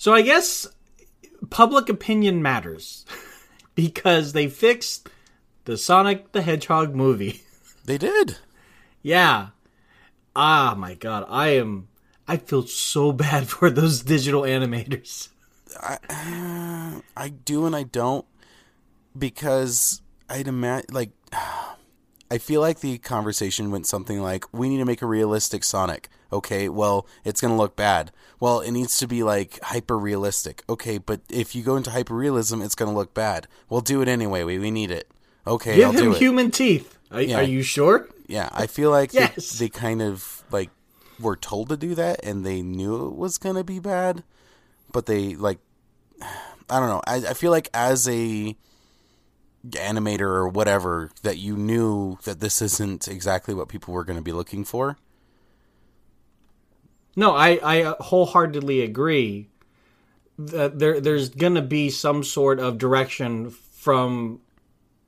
So I guess public opinion matters because they fixed the Sonic the Hedgehog movie. They did. yeah. Ah, my god. I am I feel so bad for those digital animators. I do and I don't because I'd imagine like I feel like the conversation went something like we need to make a realistic Sonic. Okay, well, it's going to look bad. Well, it needs to be like hyper realistic. Okay, but if you go into hyper realism, it's going to look bad. We'll do it anyway. We, we need it. Okay, Give I'll him do it. human teeth. Are, Yeah. are you sure? Yeah, I feel like they- Yes. they, kind of like were told to do that and they knew it was gonna be bad, but they like I don't know. I, I feel like as a animator or whatever that you knew that this isn't exactly what people were gonna be looking for. No, I, I wholeheartedly agree that there there's gonna be some sort of direction from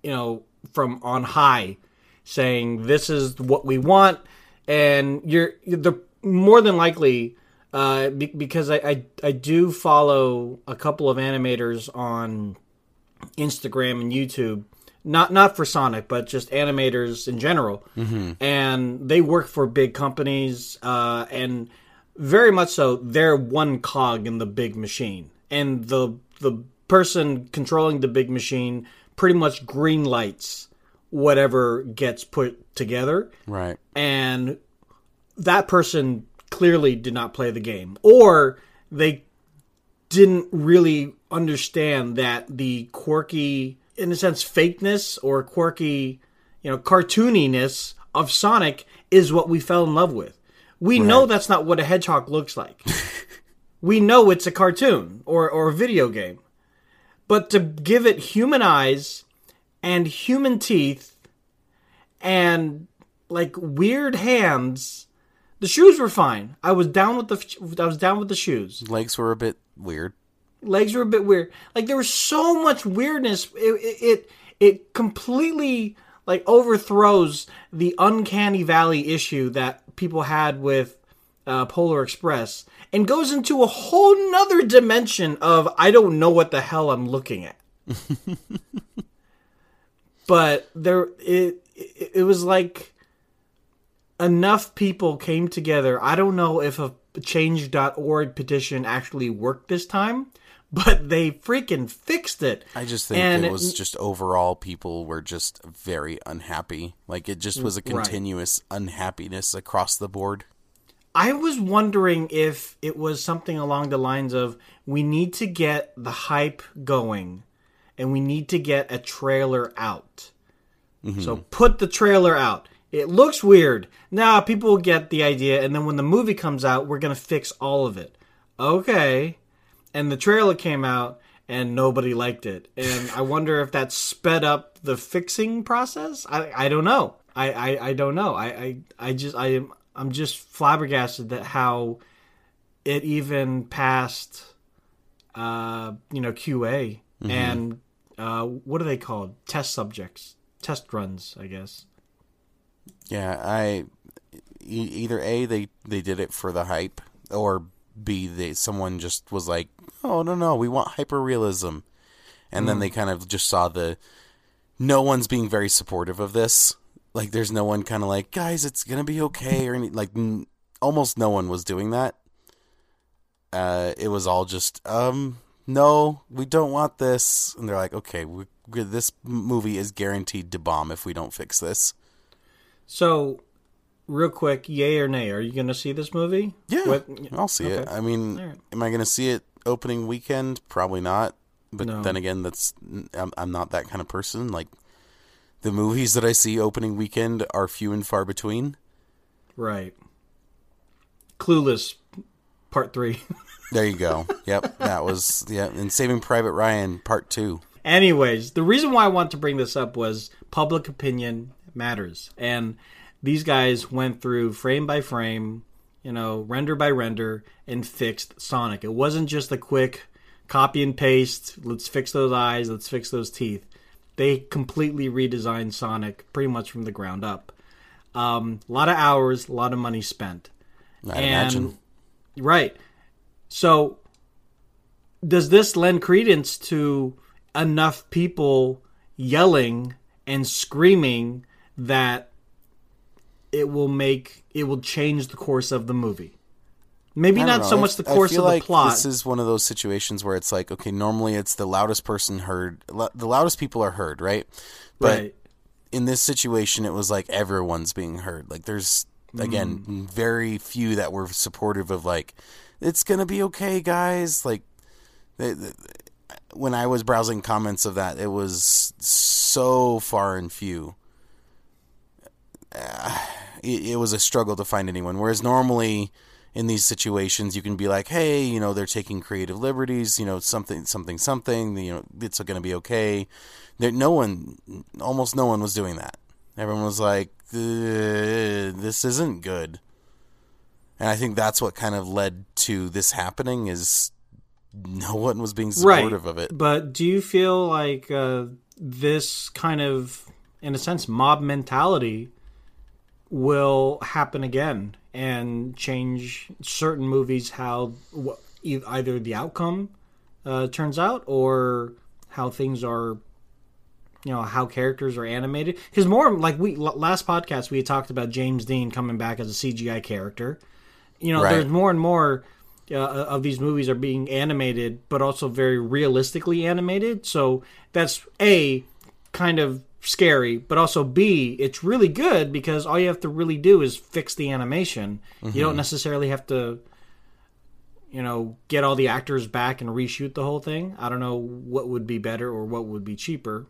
you know from on high saying this is what we want and you're the more than likely uh, be, because I, I I do follow a couple of animators on Instagram and YouTube not not for Sonic but just animators in general. And they work for big companies uh, and very much so they're one cog in the big machine. And the the person controlling the big machine pretty much green lights whatever gets put together. Right. and that person clearly did not play the game. Or they didn't really understand that the quirky in a sense fakeness or quirky you know cartooniness of sonic is what we fell in love with we know that's not what a hedgehog looks like we know it's a cartoon or, or a video game but to give it human eyes and human teeth and like weird hands the shoes were fine i was down with the i was down with the shoes Legs were a bit weird. legs were a bit weird. Like there was so much weirdness. It it it, it completely like overthrows the uncanny valley issue that people had with uh, Polar Express and goes into a whole nother dimension of I don't know what the hell I'm looking at. but there it, it it was like enough people came together. I don't know if a change.org petition actually worked this time, but they freaking fixed it. I just think And it was just overall people were just very unhappy. Like it just was a Right. continuous unhappiness across the board. I was wondering if it was something along the lines of we need to get the hype going and we need to get a trailer out. So mm-hmm. put the trailer out. It looks weird. Now people will get the idea and then when the movie comes out, we're going to fix all of it. Okay. And the trailer came out and nobody liked it. And I wonder if that sped up the fixing process. I, I don't know. I, I, I don't know. I, I, I just I am I'm just flabbergasted that how it even passed uh, you know, QA and uh, what are they called? Test subjects. Test runs, I guess. Yeah, I either a they they did it for the hype, or b they someone just was like, oh no no, we want hyper realism, and then they kind of just saw the no one's being very supportive of this. Like, there's no one kind of like, guys, it's gonna be okay, or any, like n- almost no one was doing that. Uh, it was all just, um, no, we don't want this, and they're like, okay, we, we, this movie is guaranteed to bomb if we don't fix this. So, real quick, yay or nay? Are you going to see this movie? Yeah, I'll see it. I mean, Alright. am I going to see it opening weekend? Probably not. But No. then again, that's I'm, I'm not that kind of person. Like the movies that I see opening weekend are few and far between. Right. Clueless, part three. There you go. yep, that was yeah. And Saving Private Ryan Part Two. Anyways, the reason why I want to bring this up was public opinion matters. And these guys went through frame by frame, you know, render by render, and fixed Sonic. It wasn't just a quick copy and paste, let's fix those eyes, let's fix those teeth. They completely redesigned Sonic pretty much from the ground up. Um, a lot of hours, a lot of money spent. I And- imagine. Right. So does this lend credence to enough people yelling and screaming that it will make it will change the course of the movie? Maybe not don't so know. much the course of the like plot. This is one of those situations where it's like, okay, normally it's the loudest person heard, lo- the loudest people are heard, right? But right. in this situation, it was like everyone's being heard. Like there's again Mm. very few that were supportive of like it's gonna be okay, guys. Like the, the, when I was browsing comments of that, it was so far and few. Uh, it, it was a struggle to find anyone. Whereas normally in these situations, you can be like, hey, you know, they're taking creative liberties, you know, something, something, something. You know, it's going to be okay. There, no one, almost no one was doing that. Everyone was like, "Uh, this isn't good. And I think that's what kind of led to this happening is no one was being supportive of it. But do you feel like uh, this kind of, in a sense, mob mentality will happen again and change certain movies how either the outcome uh, turns out or how things are, you know, how characters are animated? Because more like we l- last podcast we talked about James Dean coming back as a CGI character. You know, Right. there's more and more uh, of these movies are being animated, but also very realistically animated. So that's a kind of scary, but also b it's really good because all you have to really do is fix the animation. You don't necessarily have to, you know, get all the actors back and reshoot the whole thing. I don't know what would be better or what would be cheaper,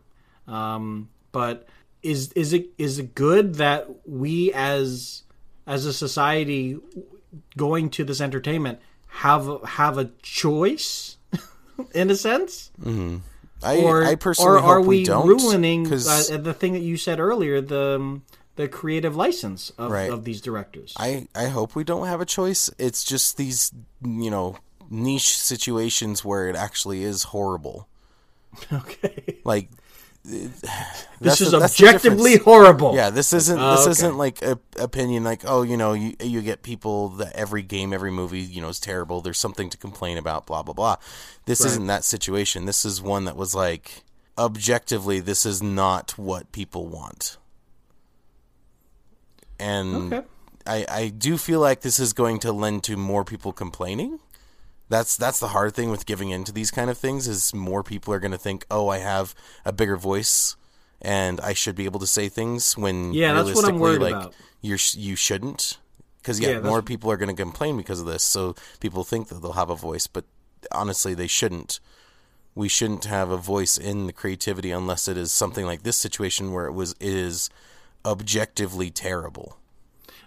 um, but is is it is it good that we as as a society going to this entertainment have have a choice in a sense I, or I personally or hope are we, we, don't. ruining uh, the thing that you said earlier the um, the creative license of, Right. of these directors I, I hope we don't have a choice. It's just these, you know, niche situations where it actually is horrible. okay Like, this is the objectively horrible Yeah, this isn't Oh, this uh, okay. isn't like a opinion like oh you know you you get people that every game every movie you know is terrible. There's something to complain about. Blah blah blah. This Right. isn't that situation. This is one that was like objectively this is not what people want. And okay I, I do feel like this is going to lend to more people complaining. That's that's the hard thing with giving into these kind of things is more people are going to think, "Oh, I have a bigger voice and I should be able to say things when Yeah, that's what I'm realistically, worried like about. you sh- you shouldn't." Cuz yeah, Yeah, more people are going to complain because of this. So people think that they'll have a voice, but honestly, they shouldn't. We shouldn't have a voice in the creativity unless it is something like this situation where it was it is objectively terrible.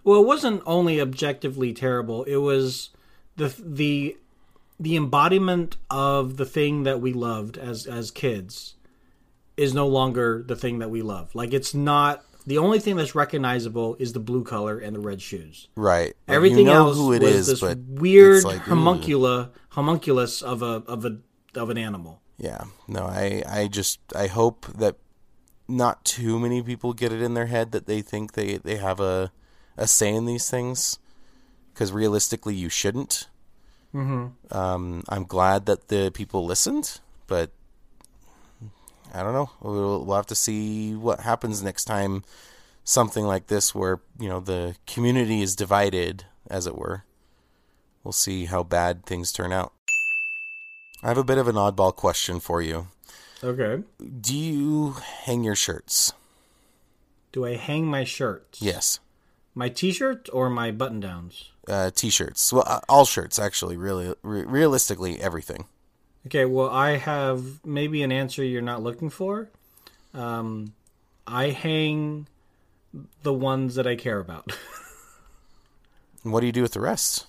well it wasn't only objectively terrible it was the the the embodiment of the thing that we loved as as kids is no longer the thing that we love like it's not the only thing that's recognizable is the blue color and the red shoes Right. Everything you know else who it was is, this but weird it's like, homuncula homunculus of a of a of an animal. Yeah. No, I I just I hope that not too many people get it in their head that they think they they have a a say in these things because realistically you shouldn't. Mm-hmm. Um, I'm glad that the people listened, but I don't know. We'll, we'll have to see what happens next time something like this, where you know the community is divided, as it were. We'll see how bad things turn out. I have a bit of an oddball question for you. Okay. Do you hang your shirts? Do I hang my shirts? Yes. My t-shirt or my button-downs? Uh, t-shirts. Well, uh, all shirts actually. Really, re- realistically, everything. Okay, well, I have maybe an answer you're not looking for. Um, I hang the ones that I care about. What do you do with the rest?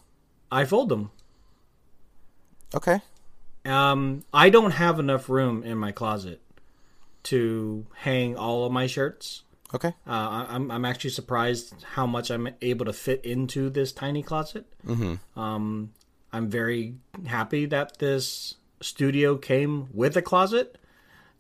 I fold them. Okay. Um, I don't have enough room in my closet to hang all of my shirts. Okay. Uh, I'm I'm actually surprised how much I'm able to fit into this tiny closet. Mm-hmm. Um, I'm very happy that this studio came with a closet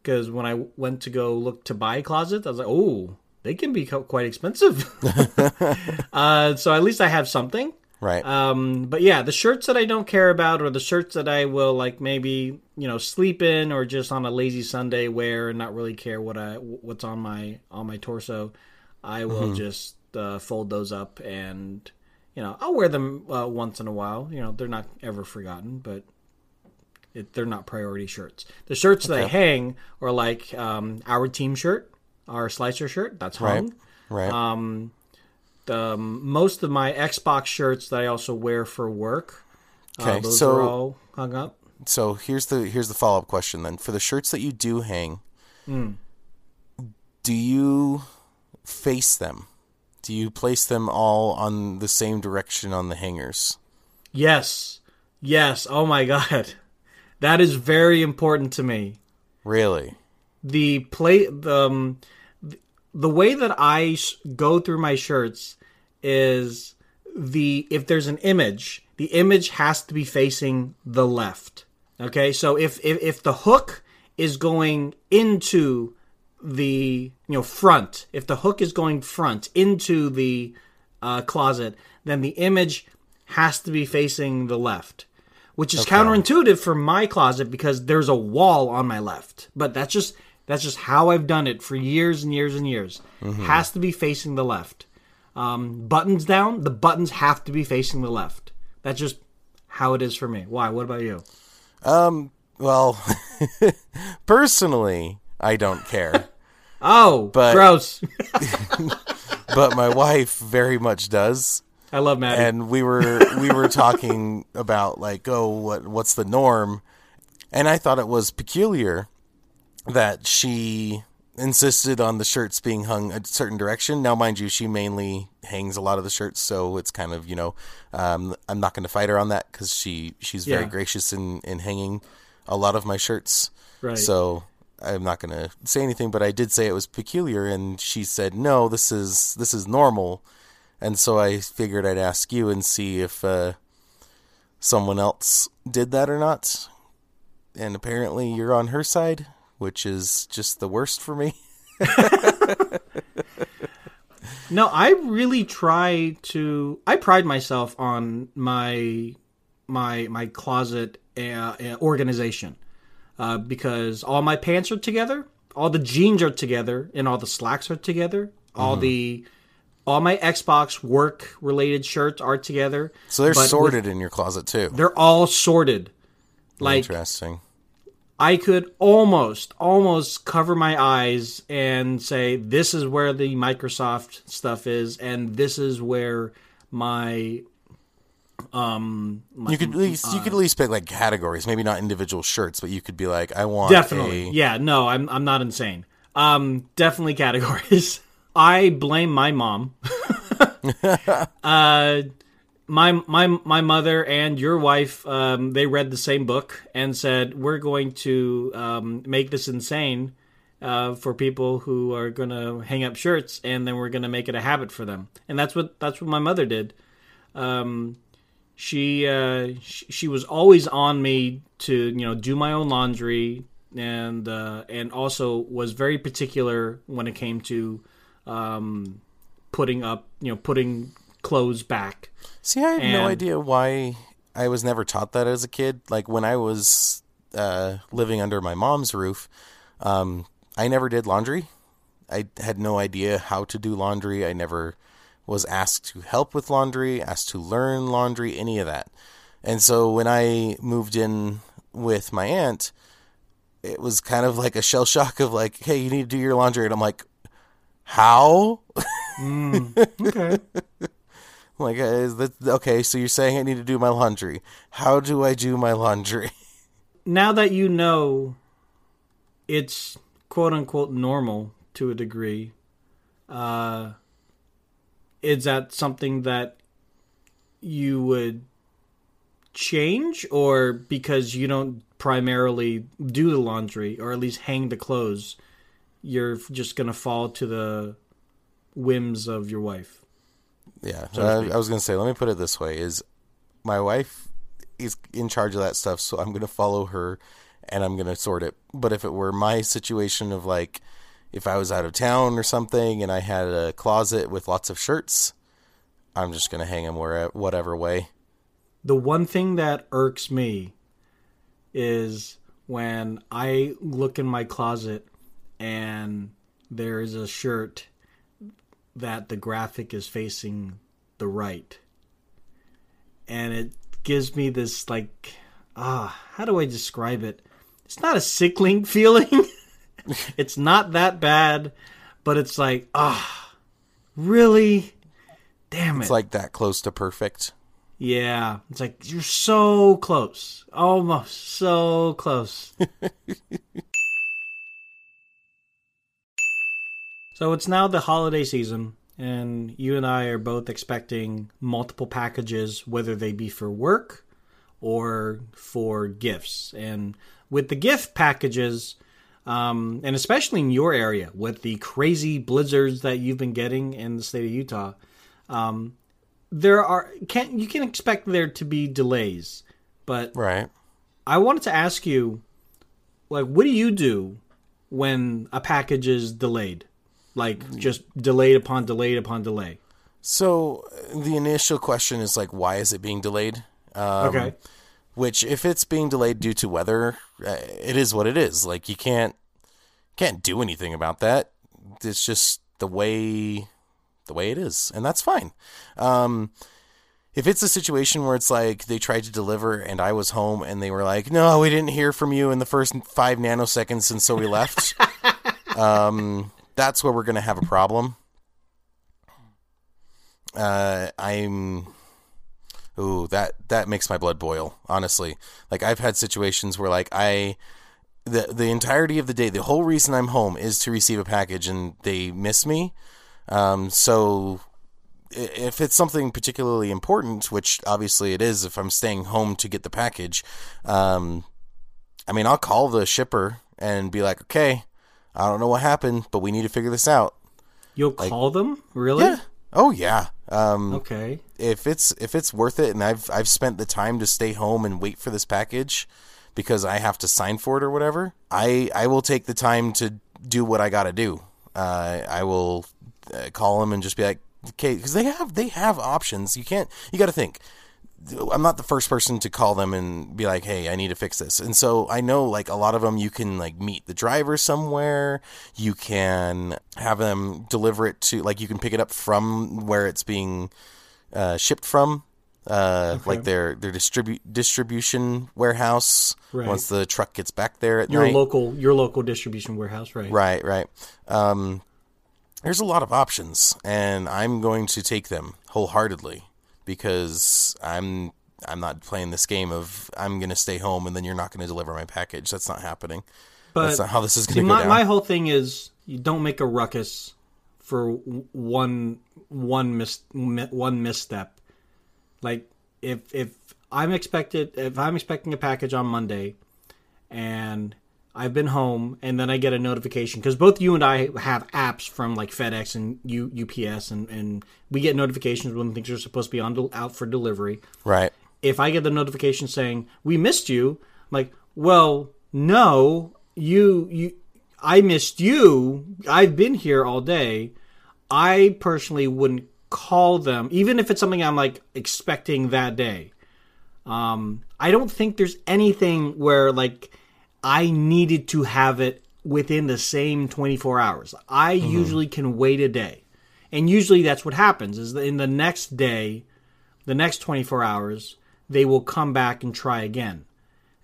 because when I went to go look to buy closets, I was like, oh, they can be quite expensive. uh, so at least I have something. Right. Um, but yeah, the shirts that I don't care about, or the shirts that I will like maybe you know sleep in, or just on a lazy Sunday wear and not really care what I what's on my on my torso, I will just uh, fold those up and you know I'll wear them uh, once in a while. You know they're not ever forgotten, but it, they're not priority shirts. The shirts that I hang are like um, our team shirt, our slicer shirt. That's hung. right. Um, the most of my Xbox shirts that I also wear for work. uh, Okay, those so- are all hung up. so here's the here's the follow up question then. For the shirts that you do hang, Hmm. do you face them? Do you place them all on the same direction on the hangers? Yes, yes. Oh my god, that is very important to me. Really? The play the um, the way that I go through my shirts is the if there's an image, the image has to be facing the left. Okay, so if if, if the hook is going into the you know front, if the hook is going front into the uh, closet, then the image has to be facing the left, which is counterintuitive for my closet because there's a wall on my left. But that's just that's just how I've done it for years and years and years. Has to be facing the left. Um, buttons down, the buttons have to be facing the left. That's just how it is for me. Why? What about you? Um. Well, personally, I don't care, Oh, But- gross. but my wife very much does. I love Maddie. and we were we were talking about like oh what what's the norm and i thought it was peculiar that she insisted on the shirts being hung a certain direction now mind you she mainly hangs a lot of the shirts so it's kind of you know um, i'm not going to fight her on that because she she's very Yeah. gracious in in hanging a lot of my shirts Right. so i'm not going to say anything but i did say it was peculiar and she said no this is this is normal and so I figured I'd ask you and see if uh, someone else did that or not. And apparently you're on her side, which is just the worst for me. No, I really try to. I pride myself on my my my closet uh, uh, organization uh, because all my pants are together, all the jeans are together, and all the slacks are together. All Mm-hmm. the all my Xbox work related shirts are together. So they're but with- sorted in your closet too. they're all sorted. Like Interesting. I could almost, almost cover my eyes and say, this is where the Microsoft stuff is, and this is where my. Um, my- You could at least you could at least pick like categories, maybe not individual shirts, but you could be like, I want definitely, a- yeah, no, I'm I'm not insane. Um, definitely categories. I blame my mom. uh, my my my mother and your wife, um, they read the same book and said we're going to um, make this insane uh, for people who are going to hang up shirts, and then we're going to make it a habit for them. And that's what that's what my mother did. Um, she uh, she, she was always on me to you know do my own laundry and uh, and also was very particular when it came to um, putting up you know putting clothes back. See, I have no idea why I was never taught that as a kid. Like when I was uh, living under my mom's roof, um, I never did laundry. I had no idea how to do laundry. I never was asked to help with laundry, asked to learn laundry, any of that. And so when I moved in with my aunt, it was kind of like a shell shock of like, hey, you need to do your laundry. And I'm like, how? Okay. Like, uh, is that okay? So you're saying I need to do my laundry? How do I do my laundry? now that you know it's quote unquote normal to a degree, uh, is that something that you would change, or because you don't primarily do the laundry or at least hang the clothes, you're just gonna fall to the whims of your wife? Yeah, So uh. I was gonna say. Let me put it this way: is my wife is in charge of that stuff, so I'm gonna follow her, and I'm gonna sort it. But if it were my situation of like, if I was out of town or something, and I had a closet with lots of shirts, I'm just gonna hang them where whatever way. The one thing that irks me is when I look in my closet and there is a shirt that the graphic is facing the right. And it gives me this like ah, how do I describe it? It's not a sickling feeling. it's not that bad, but it's like ah, really? Damn it. It's like that close to perfect. Yeah, it's like you're so close, almost so close. so it's now the holiday season, and you and I are both expecting multiple packages, whether they be for work or for gifts. And with the gift packages, um, and especially in your area with the crazy blizzards that you've been getting in the state of Utah, um, there are can you can expect there to be delays, but Right. I wanted to ask you, like, what do you do when a package is delayed, like just delayed upon delayed upon delay? So the initial question is like, why is it being delayed? Um, Okay. Which, if it's being delayed due to weather, uh, it is what it is. Like you can't can't do anything about that. It's just the way the way it is, and that's fine. Um, if it's a situation where it's like they tried to deliver and I was home and they were like, "No, we didn't hear from you in the first five nanoseconds, and so we left," um, that's where we're gonna have a problem. Uh, I'm Ooh, that that makes my blood boil. Honestly, like I've had situations where like I, the the entirety of the day, the whole reason I'm home is to receive a package, and they miss me. Um, so if it's something particularly important, which obviously it is, if I'm staying home to get the package, um, I mean, I'll call the shipper and be like, okay, I don't know what happened, but we need to figure this out. You'll call them, really? Yeah. Oh yeah. Um, Okay. if it's if it's worth it and I've I've spent the time to stay home and wait for this package because I have to sign for it or whatever, I I will take the time to do what I got to do. Uh, I will uh, call them and just be like, okay, because they have they have options. You can't. You got to think. I'm not the first person to call them and be like, "Hey, I need to fix this." And so I know like a lot of them you can like meet the driver somewhere. You can have them deliver it to like you can pick it up from where it's being uh, shipped from, uh, like their their distribute distribution warehouse. Right. Once the truck gets back there at Your night, local your local distribution warehouse, right? right, right. Um, there's a lot of options, and I'm going to take them wholeheartedly because I'm I'm not playing this game of I'm going to stay home and then you're not going to deliver my package. That's not happening. But That's not how this is going to go my, down. my whole thing is you don't make a ruckus for one one mis one misstep. Like if if I'm expected if I'm expecting a package on Monday, and I've been home, and then I get a notification because both you and I have apps from like FedEx and U, UPS, and and we get notifications when things are supposed to be on del- out for delivery right. if I get the notification saying we missed you, I'm like, well, no, you you I missed you. I've been here all day. I personally wouldn't call them, even if it's something I'm like expecting that day. Um, I don't think there's anything where like I needed to have it within the same 24 hours. I mm-hmm. usually can wait a day. And usually that's what happens is that in the next day, the next 24 hours, they will come back and try again.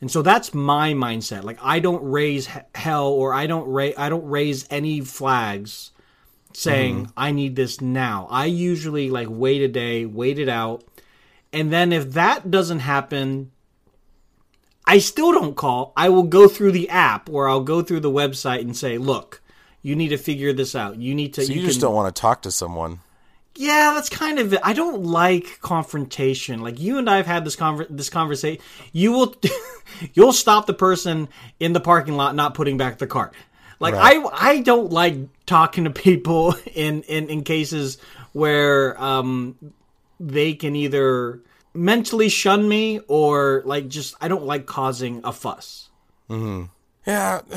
And so that's my mindset. Like I don't raise hell or I don't ra- I don't raise any flags saying mm-hmm. I need this now. I usually like wait a day, wait it out. And then if that doesn't happen, I still don't call. I will go through the app or I'll go through the website and say, "Look, you need to figure this out. You need to So you, you just can- don't want to talk to someone. yeah, that's kind of it. I don't like confrontation. Like you and I have had this conver- this conversation. You will you'll stop the person in the parking lot not putting back the cart. Like Right. I I don't like talking to people in in in cases where um they can either mentally shun me or like just I don't like causing a fuss. Yeah,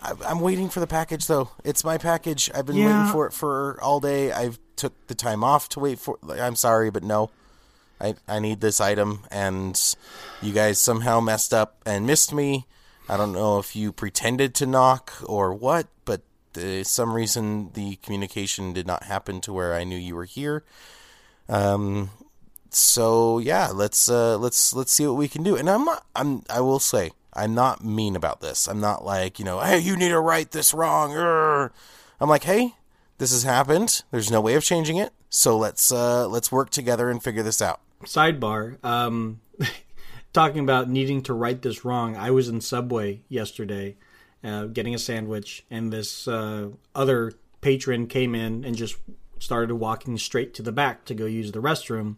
I, I'm waiting for the package though. It's my package. I've been Yeah. waiting for it for all day. I've took the time off to wait for. I'm sorry, but no. I I need this item, and you guys somehow messed up and missed me. I don't know if you pretended to knock or what, but uh, some reason the communication did not happen to where I knew you were here. Um, so yeah, let's uh, let's let's see what we can do. And I'm not. I'm. I will say I'm not mean about this. I'm not like you know, hey, you need to right this wrong. I'm like, hey, this has happened. There's no way of changing it. So let's uh, let's work together and figure this out. Sidebar. Um, talking about needing to right this wrong. I was in Subway yesterday, uh, getting a sandwich, and this uh, other patron came in and just started walking straight to the back to go use the restroom.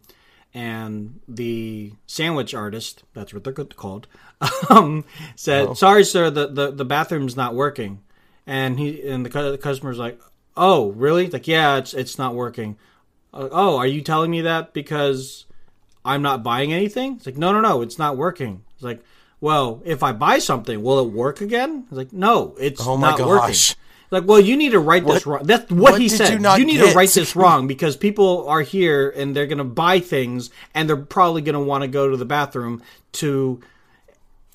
And the sandwich artist, that's what they're called, um, said, "Sorry, sir, the, the, the bathroom's not working." And he and the, the customer's like, "Oh, really?" Like, yeah, it's it's not working. Uh, oh, are you telling me that because I'm not buying anything? It's like, no, no, no, it's not working. It's like, well, if I buy something, will it work again? It's like, no, it's Oh my not working. Like, well, you need to right this wrong. That's what, what he said. you not need to get? right this wrong because people are here and they're going to buy things and they're probably going to want to go to the bathroom to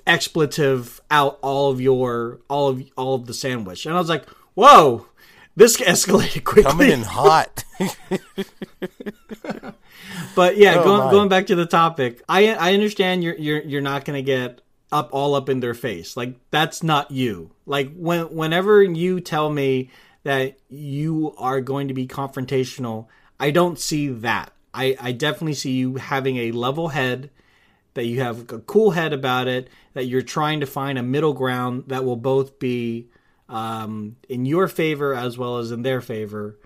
expletive out all of your all of all of the sandwich. And I was like, whoa, this escalated quickly. Coming in hot. But yeah, Oh, going my. going back to the topic, I I understand you're you're you're not gonna get up all up in their face. Like that's not you. Like when whenever you tell me that you are going to be confrontational, I don't see that. I I definitely see you having a level head, that you have a cool head about it, that you're trying to find a middle ground that will both be um, in your favor as well as in their favor.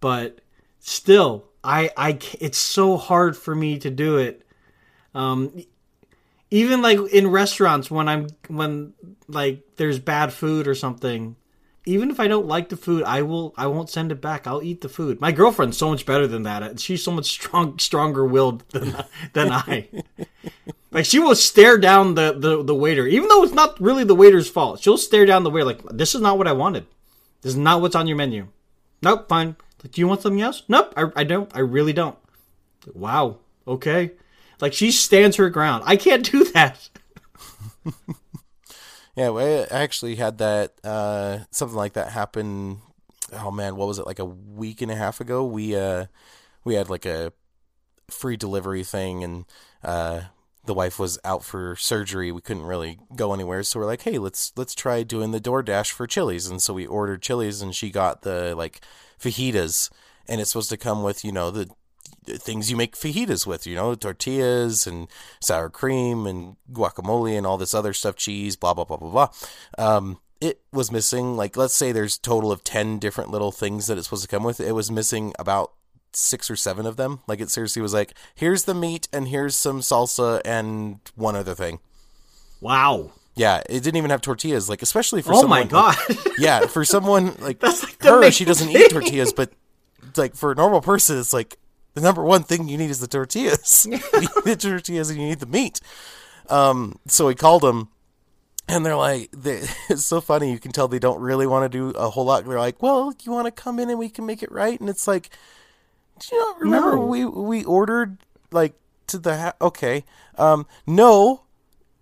But still, I, I, it's so hard for me to do it. Um, even like in restaurants when I'm when like there's bad food or something. Even if I don't like the food, I will I won't send it back. I'll eat the food. My girlfriend's so much better than that. She's so much strong stronger willed than than I. Like she will stare down the, the the waiter, even though it's not really the waiter's fault. She'll stare down the waiter like, "This is not what I wanted. This is not what's on your menu." Nope, fine. Like, do you want something else? Nope, I, I don't. I really don't. Wow. Okay. Like she stands her ground. I can't do that. Yeah, well, I actually had that uh, something like that happen. Oh man, what was it like a week and a half ago? We uh, we had like a free delivery thing, and uh, the wife was out for surgery. We couldn't really go anywhere, so we're like, hey, let's let's try doing the DoorDash for Chili's, and so we ordered Chili's, and she got the like fajitas, and it's supposed to come with you know the things you make fajitas with, you know, tortillas and sour cream and guacamole and all this other stuff, cheese, blah blah blah blah blah. Um, it was missing like let's say there's total of ten different little things that it's supposed to come with. It was missing about six or seven of them. Like it seriously was like, here's the meat and here's some salsa and one other thing. Wow. Yeah, it didn't even have tortillas. Like especially for Oh someone, my god. yeah, for someone like, That's like her, she doesn't eat tortillas, but like for a normal person, it's like the number one thing you need is the tortillas. the tortillas and you need the meat. Um, so he called them, and they're like, they, it's so funny. You can tell they don't really want to do a whole lot. They're like, well, you want to come in and we can make it right, and it's like, do you not remember No. we we ordered like to the ha- okay, um, no,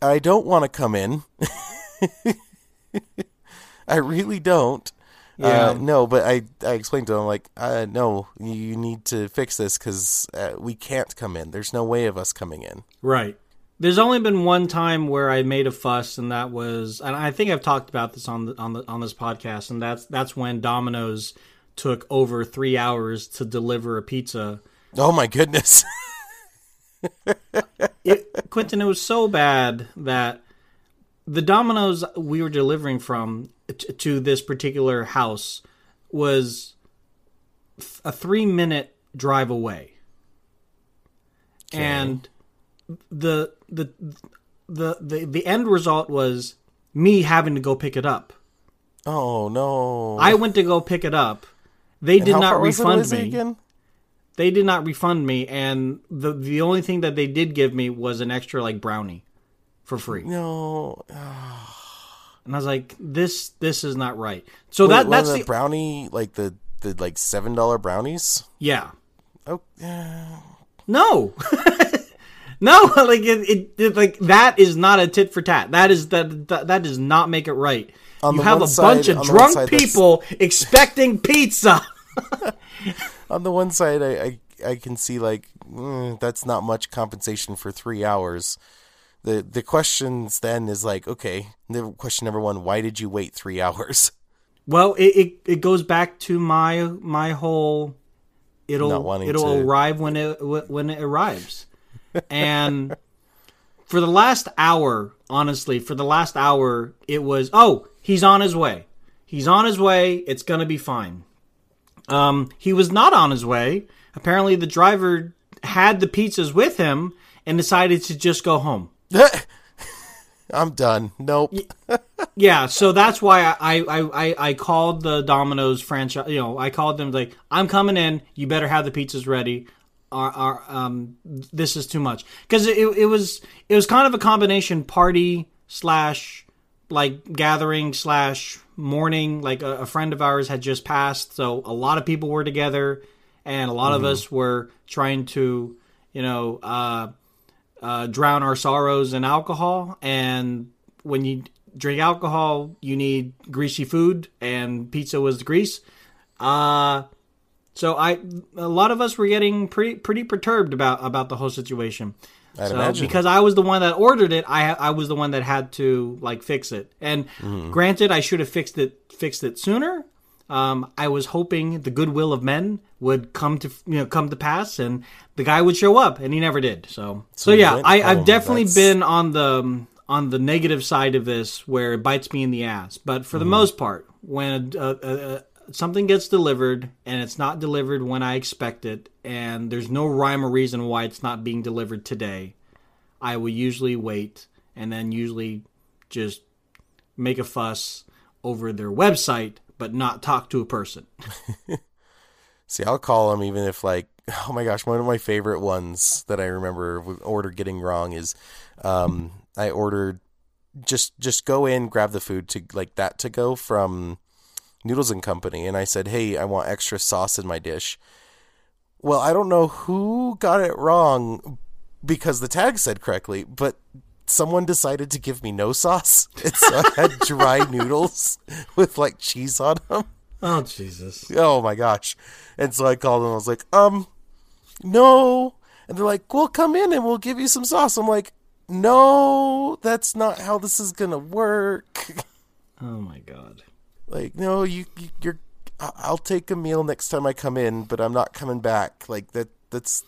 I don't want to come in. I really don't. Yeah. Uh, no, but I I explained to them like, uh, no, you need to fix this because uh, we can't come in. There's no way of us coming in. Right. There's only been one time where I made a fuss, and that was, and I think I've talked about this on the on the on this podcast, and that's that's when Domino's took over three hours to deliver a pizza. Oh my goodness. It, Quentin, it was so bad that the Domino's we were delivering from t- to this particular house was a three minute drive away, and the the the the the end result was me having to go pick it up. oh no. I went to go pick it up. They And did not far was it, refund me. again. They did not refund me, and the the only thing that they did give me was an extra like brownie for free. No. and I was like, "This this is not right." So Wait, that that's the the brownie, like the the like seven dollar brownies. yeah. Oh. No. no, like it, it, it- like that is not a tit for tat. That is that that, that does not make it right. On you have a one bunch side- of on the one drunk side, people expecting pizza. on the one side, I I, I can see like mm, that's not much compensation for three hours. The the questions then is like, okay, the question number one, why did you wait three hours? Well, it, it, it goes back to my my whole it'll it'll to- arrive when it when it arrives. And for the last hour, honestly, for the last hour it was oh, he's on his way. He's on his way. It's going to be fine. Um he was not on his way. Apparently the driver had the pizzas with him and decided to just go home. I'm done. Nope. Yeah, so that's why I, I, I, I called the Domino's franchise. You know, I called them like, "I'm coming in. You better have the pizzas ready. Our, our, um, this is too much." Because it, it was it was kind of a combination party slash like gathering slash mourning. Like a, a friend of ours had just passed, so a lot of people were together, and a lot of us were trying to, you know, uh, uh, drown our sorrows in alcohol. And when you drink alcohol, you need greasy food, and pizza was the grease. Uh, so I, a lot of us were getting pretty pretty perturbed about about the whole situation. I'd so imagine. because I was the one that ordered it, I I was the one that had to like fix it. And Mm-hmm. granted, I should have fixed it fixed it sooner. Um, I was hoping the goodwill of men would come to you know come to pass, and the guy would show up, and he never did. So so, you yeah, I, I've definitely That's- been on the on the negative side of this, where it bites me in the ass. But for the most part, when uh, uh, uh, something gets delivered and it's not delivered when I expect it, and there's no rhyme or reason why it's not being delivered today, I will usually wait and then usually just make a fuss over their website, but not talk to a person. See, I'll call them even if like, oh my gosh, one of my favorite ones that I remember order getting wrong is, um, I ordered just just go in, grab the food to like that to go from Noodles and Company, and I said, hey, I want extra sauce in my dish. Well, I don't know who got it wrong because the tag said correctly, but someone decided to give me no sauce, and so I had dry noodles with like cheese on them. Oh Jesus! Oh my gosh. And so I called them. I was like, um, no. And they're like, well, come in and we'll give you some sauce. I'm like, no, that's not how this is going to work. Oh my God! like, no, you, you, you're, I'll take a meal next time I come in, but I'm not coming back. Like that, that's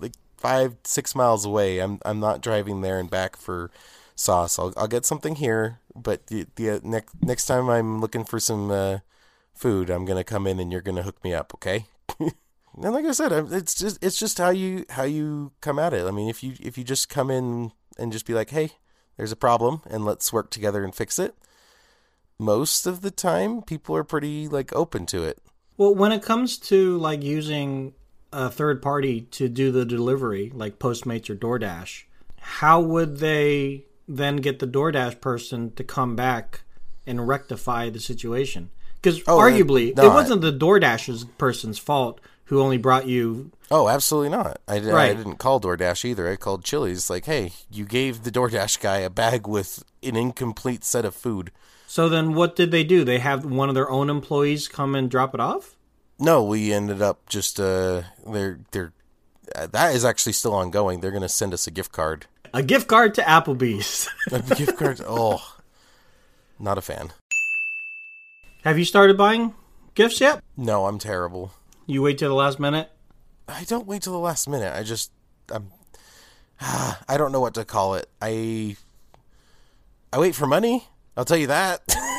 like five, six miles away. I'm, I'm not driving there and back for sauce. I'll, I'll get something here, but the, the uh, next, next time I'm looking for some, uh, food, I'm gonna come in and you're gonna hook me up, okay? and like I said, it's just it's just how you how you come at it. I mean, if you if you just come in and just be like, hey, there's a problem, and let's work together and fix it. Most of the time, people are pretty like open to it. Well, when it comes to like using a third party to do the delivery, like Postmates or DoorDash, how would they then get the DoorDash person to come back and rectify the situation? Because Oh, arguably, it wasn't the DoorDash's person's fault who only brought you. Oh, absolutely not. I, I didn't call DoorDash either. I called Chili's. Like, hey, you gave the DoorDash guy a bag with an incomplete set of food. So then, what did they do? They have one of their own employees come and drop it off. No, we ended up just uh, they're they're uh, that is actually still ongoing. They're gonna send us a gift card. A gift card to Applebee's. A gift card. Oh, not a fan. have you started buying gifts yet? No, I'm terrible. You wait till the last minute. I don't wait till the last minute. I just I'm I don't know what to call it. I I wait for money. I'll tell you that.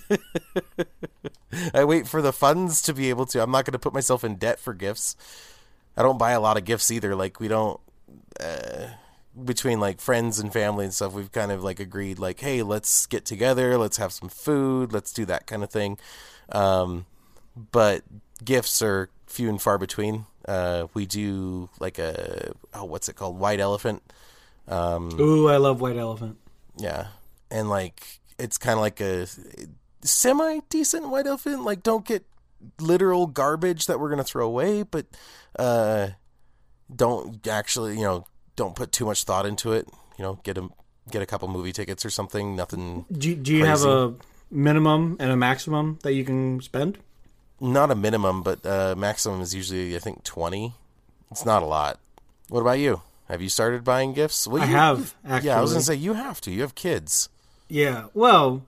I wait for the funds to be able to. I'm not going to put myself in debt for gifts. I don't buy a lot of gifts either. Like we don't uh, between like friends and family and stuff. We've kind of like agreed like, hey, let's get together. Let's have some food. Let's do that kind of thing. Um, but gifts are few and far between. Uh, we do like a oh, what's it called? White elephant. Um, Ooh, I love White Elephant. yeah, and like it's kind of like a semi decent white elephant. Like, don't get literal garbage that we're gonna throw away, but uh, don't actually, you know, don't put too much thought into it. You know, get a get a couple movie tickets or something. Nothing. Do, do you have a minimum and a maximum that you can spend? Not a minimum, but uh, maximum is usually I think twenty. It's not a lot. What about you? Have you started buying gifts? Well, I you- have actually. Yeah, I was gonna say you have to. You have kids. Yeah. Well,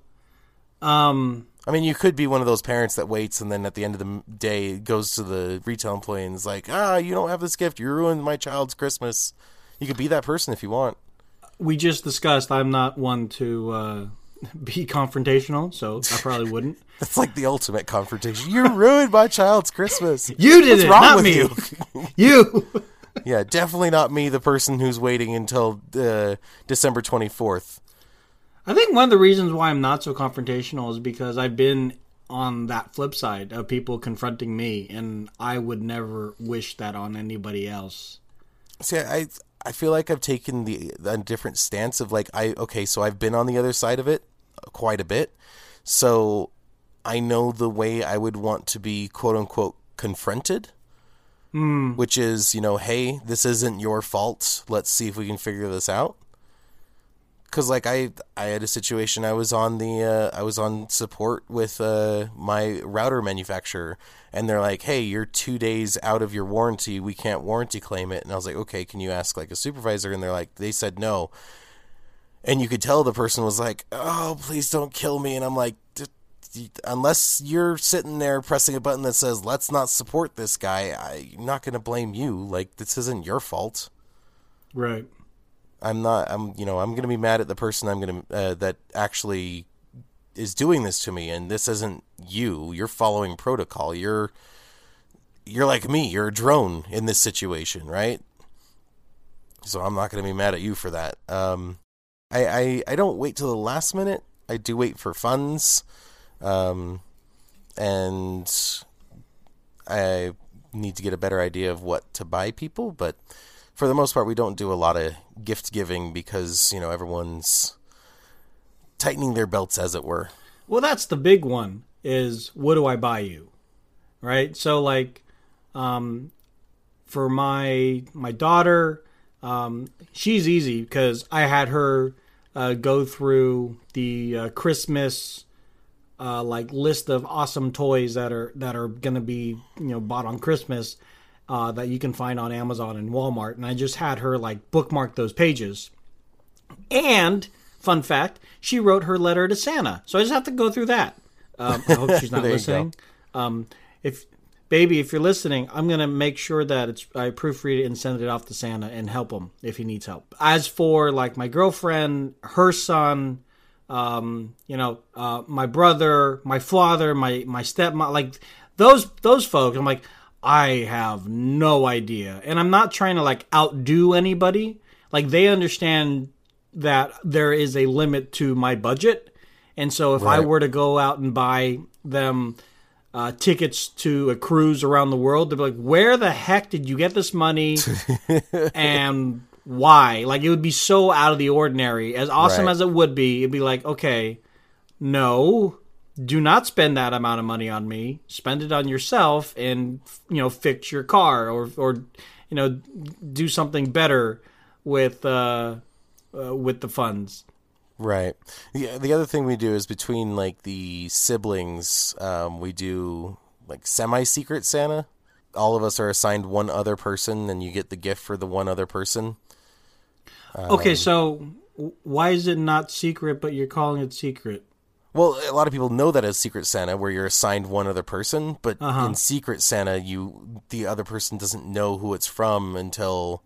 um, I mean, you could be one of those parents that waits and then at the end of the day goes to the retail employee and is like, "Ah, you don't have this gift. You ruined my child's Christmas." You could be that person if you want. we just discussed I'm not one to uh, be confrontational, so I probably wouldn't. That's like the ultimate confrontation. You ruined my child's Christmas. You did What's it, wrong not with me. you? You. yeah, definitely not me, the person who's waiting until uh, December twenty fourth. I think one of the reasons why I'm not so confrontational is because I've been on that flip side of people confronting me, and I would never wish that on anybody else. See, I I feel like I've taken the a different stance of like I okay, so I've been on the other side of it quite a bit, so I know the way I would want to be quote unquote confronted, Hmm. which is you know, hey, this isn't your fault. Let's see if we can figure this out. Because like I I had a situation I was on the uh, I was on support with uh, my router manufacturer and they're like hey you're two days out of your warranty we can't warranty claim it. And I was like okay can you ask like a supervisor? And they're like they said no. And you could tell the person was like oh please don't kill me. And I'm like "D- d- unless you're sitting there pressing a button that says let's not support this guy I'm not gonna blame you. Like this isn't your fault. Right. I'm not. I'm. You know. I'm gonna be mad at the person I'm gonna uh, that actually is doing this to me, and this isn't you. You're following protocol. You're you're like me. You're a drone in this situation, right? So I'm not gonna be mad at you for that. Um, I I, I don't wait till the last minute. I do wait for funds, um, and I need to get a better idea of what to buy people, but for the most part, we don't do a lot of gift giving because you know everyone's tightening their belts, as it were. Well, that's the big one. Is what do I buy you? Right. So like, um, for my my daughter, um, she's easy because I had her uh, go through the uh, Christmas uh, like list of awesome toys that are that are gonna be you know bought on Christmas uh, that you can find on Amazon and Walmart, and I just had her like bookmark those pages. And fun fact, she wrote her letter to Santa, so I just have to go through that. Um, I hope she's not listening. Um, if baby, if you're listening, I'm gonna make sure that it's I proofread it and send it off to Santa and help him if he needs help. As for like my girlfriend, her son, um, you know, uh, my brother, my father, my my stepmom, like those those folks, I'm like, I have no idea, and I'm not trying to like outdo anybody. Like they understand that there is a limit to my budget, and so if I were to go out and buy them uh, tickets to a cruise around the world, they'd be like, "Where the heck did you get this money?" and why? Like it would be so out of the ordinary. As awesome Right. as it would be, it'd be like, okay, no, do not spend that amount of money on me. Spend it on yourself and you know fix your car or or you know do something better with uh, uh with the funds. Right. The the other thing we do is between like the siblings, um, we do like semi secret Santa. All of us are assigned one other person, and you get the gift for the one other person. okay, so why is it not secret but you're calling it secret? Well, a lot of people know that as Secret Santa, where you're assigned one other person, but Uh-huh. in Secret Santa, you the other person doesn't know who it's from until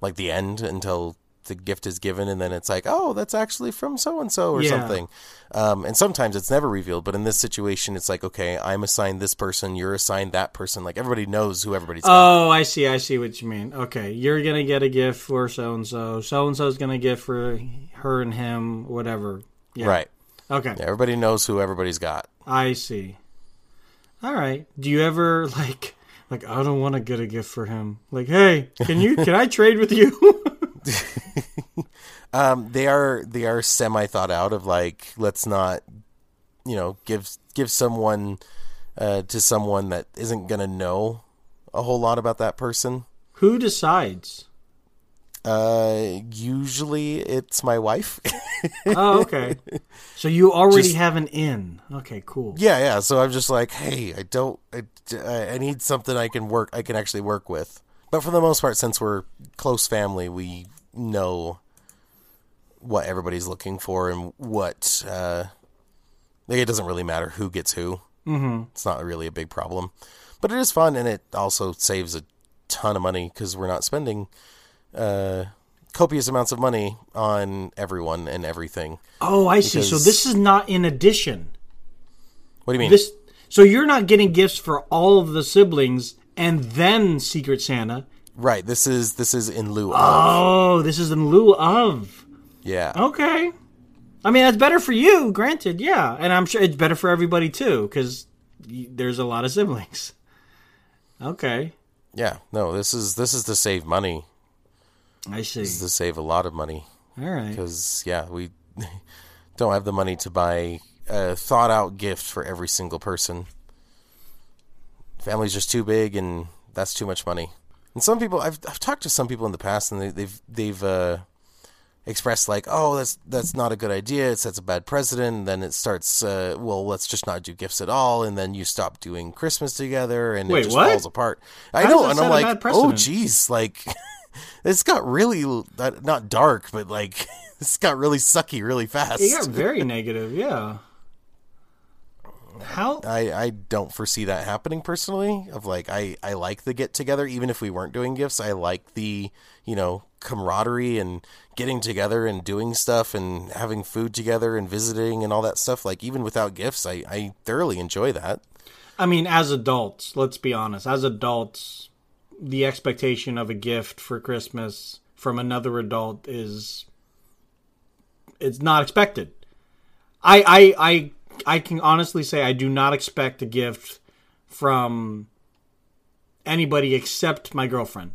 like the end, until the gift is given, and then it's like, oh, that's actually from so and so or Yeah. something. Um, and sometimes it's never revealed, but in this situation, it's like, okay, I'm assigned this person, you're assigned that person. Like everybody knows who everybody's. got. Oh, I see. I see what you mean. Okay, you're gonna get a gift for so and so. So and so's gonna get for her and him, whatever. Yeah. Right. Okay. Everybody knows who everybody's got. I see. All right. Do you ever like like I don't want to get a gift for him. Like, hey, can you can I trade with you? um, they are they are semi thought out of like let's not, you know, give give someone uh, to someone that isn't gonna know a whole lot about that person. Who decides? Uh, usually it's my wife. oh, okay. So you already just, have an in. Okay, cool. Yeah, yeah. So I'm just like, hey, I don't, I, I need something I can work, I can actually work with. But for the most part, since we're close family, we know what everybody's looking for and what. Uh, it doesn't really matter who gets who. Mm-hmm. It's not really a big problem, but it is fun and it also saves a ton of money because we're not spending uh, copious amounts of money on everyone and everything. Oh, I see. So this is not in addition. What do you mean? This so you're not getting gifts for all of the siblings and then Secret Santa. Right. This is this is in lieu of. Oh, this is in lieu of. Yeah. Okay. I mean, that's better for you, granted. Yeah, and I'm sure it's better for everybody too because there's a lot of siblings. Okay. Yeah. No. This is this is to save money. I see. This is to save a lot of money. All right. Because yeah, we don't have the money to buy a thought out gift for every single person. Family's just too big, and that's too much money. And some people, I've I've talked to some people in the past, and they, they've they've uh, expressed like, oh, that's that's not a good idea. It sets a bad precedent. And then it starts, uh, well, let's just not do gifts at all, and then you stop doing Christmas together, and Wait, it just what? falls apart. I How know, and I'm like, oh, geez, like it's got really not dark, but like it's got really sucky really fast. It got very negative, yeah. How I I don't foresee that happening personally. Of like I I like the get together, even if we weren't doing gifts. I like the you know camaraderie and getting together and doing stuff and having food together and visiting and all that stuff. Like even without gifts, I I thoroughly enjoy that. I mean, as adults, let's be honest. As adults, the expectation of a gift for Christmas from another adult is it's not expected. I I I I can honestly say I do not expect a gift from anybody except my girlfriend.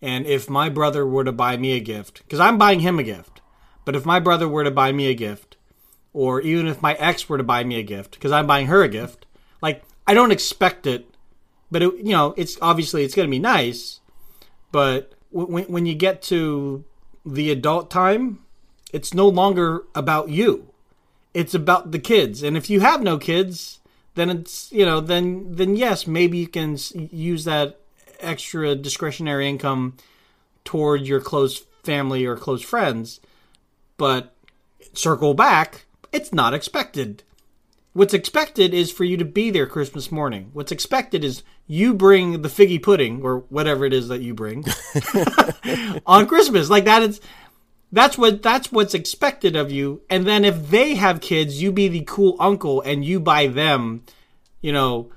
And if my brother were to buy me a gift, because I'm buying him a gift, but if my brother were to buy me a gift, or even if my ex were to buy me a gift, because I'm buying her a gift, like I don't expect it, but it, you know, it's obviously it's going to be nice, but when when you get to the adult time, it's no longer about you it's about the kids. And if you have no kids, then it's you know then then yes, maybe you can use that extra discretionary income toward your close family or close friends. But circle back, it's not expected. What's expected is for you to be there Christmas morning. What's expected is you bring the figgy pudding or whatever it is that you bring on Christmas. Like that is that's what that's what's expected of you. And then if they have kids, you be the cool uncle and you buy them, you know,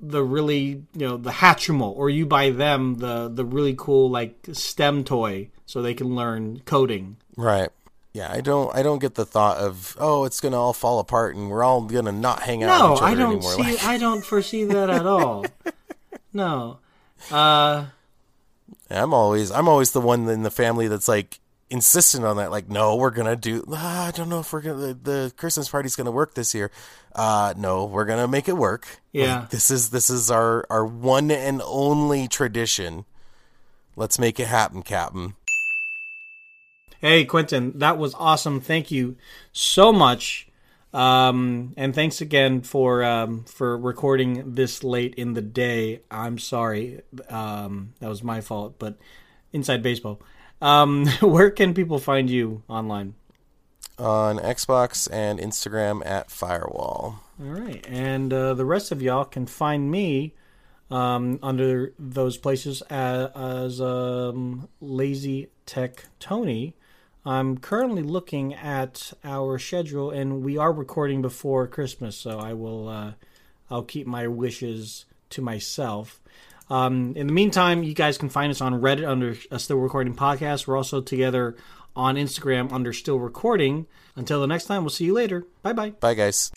the really you know the Hatchimal, or you buy them the the really cool like STEM toy so they can learn coding. Right. Yeah, I don't I don't get the thought of oh it's gonna all fall apart and we're all gonna not hang out. No, I don't anymore. see. Like... I don't foresee that at all. no. Uh, I'm always I'm always the one in the family that's like insistent on that. Like, no, we're gonna do. Ah, I don't know if we're gonna the, the Christmas party's gonna work this year. Uh, no, we're gonna make it work. Yeah, like, this is this is our our one and only tradition. Let's make it happen, Captain. Hey, Quentin, that was awesome. Thank you so much. Um, and thanks again for um, for recording this late in the day. I'm sorry, um, that was my fault. But inside baseball. Um, where can people find you online? On Xbox and Instagram at Firewall. All right, and uh, the rest of y'all can find me um, under those places as, as um, Lazy Tech Tony. I'm currently looking at our schedule, and we are recording before Christmas, so I will. Uh, I'll keep my wishes to myself. Um, in the meantime, you guys can find us on Reddit under a Still Recording Podcast. We're also together on Instagram under Still Recording. Until the next time, we'll see you later. Bye bye. Bye, guys.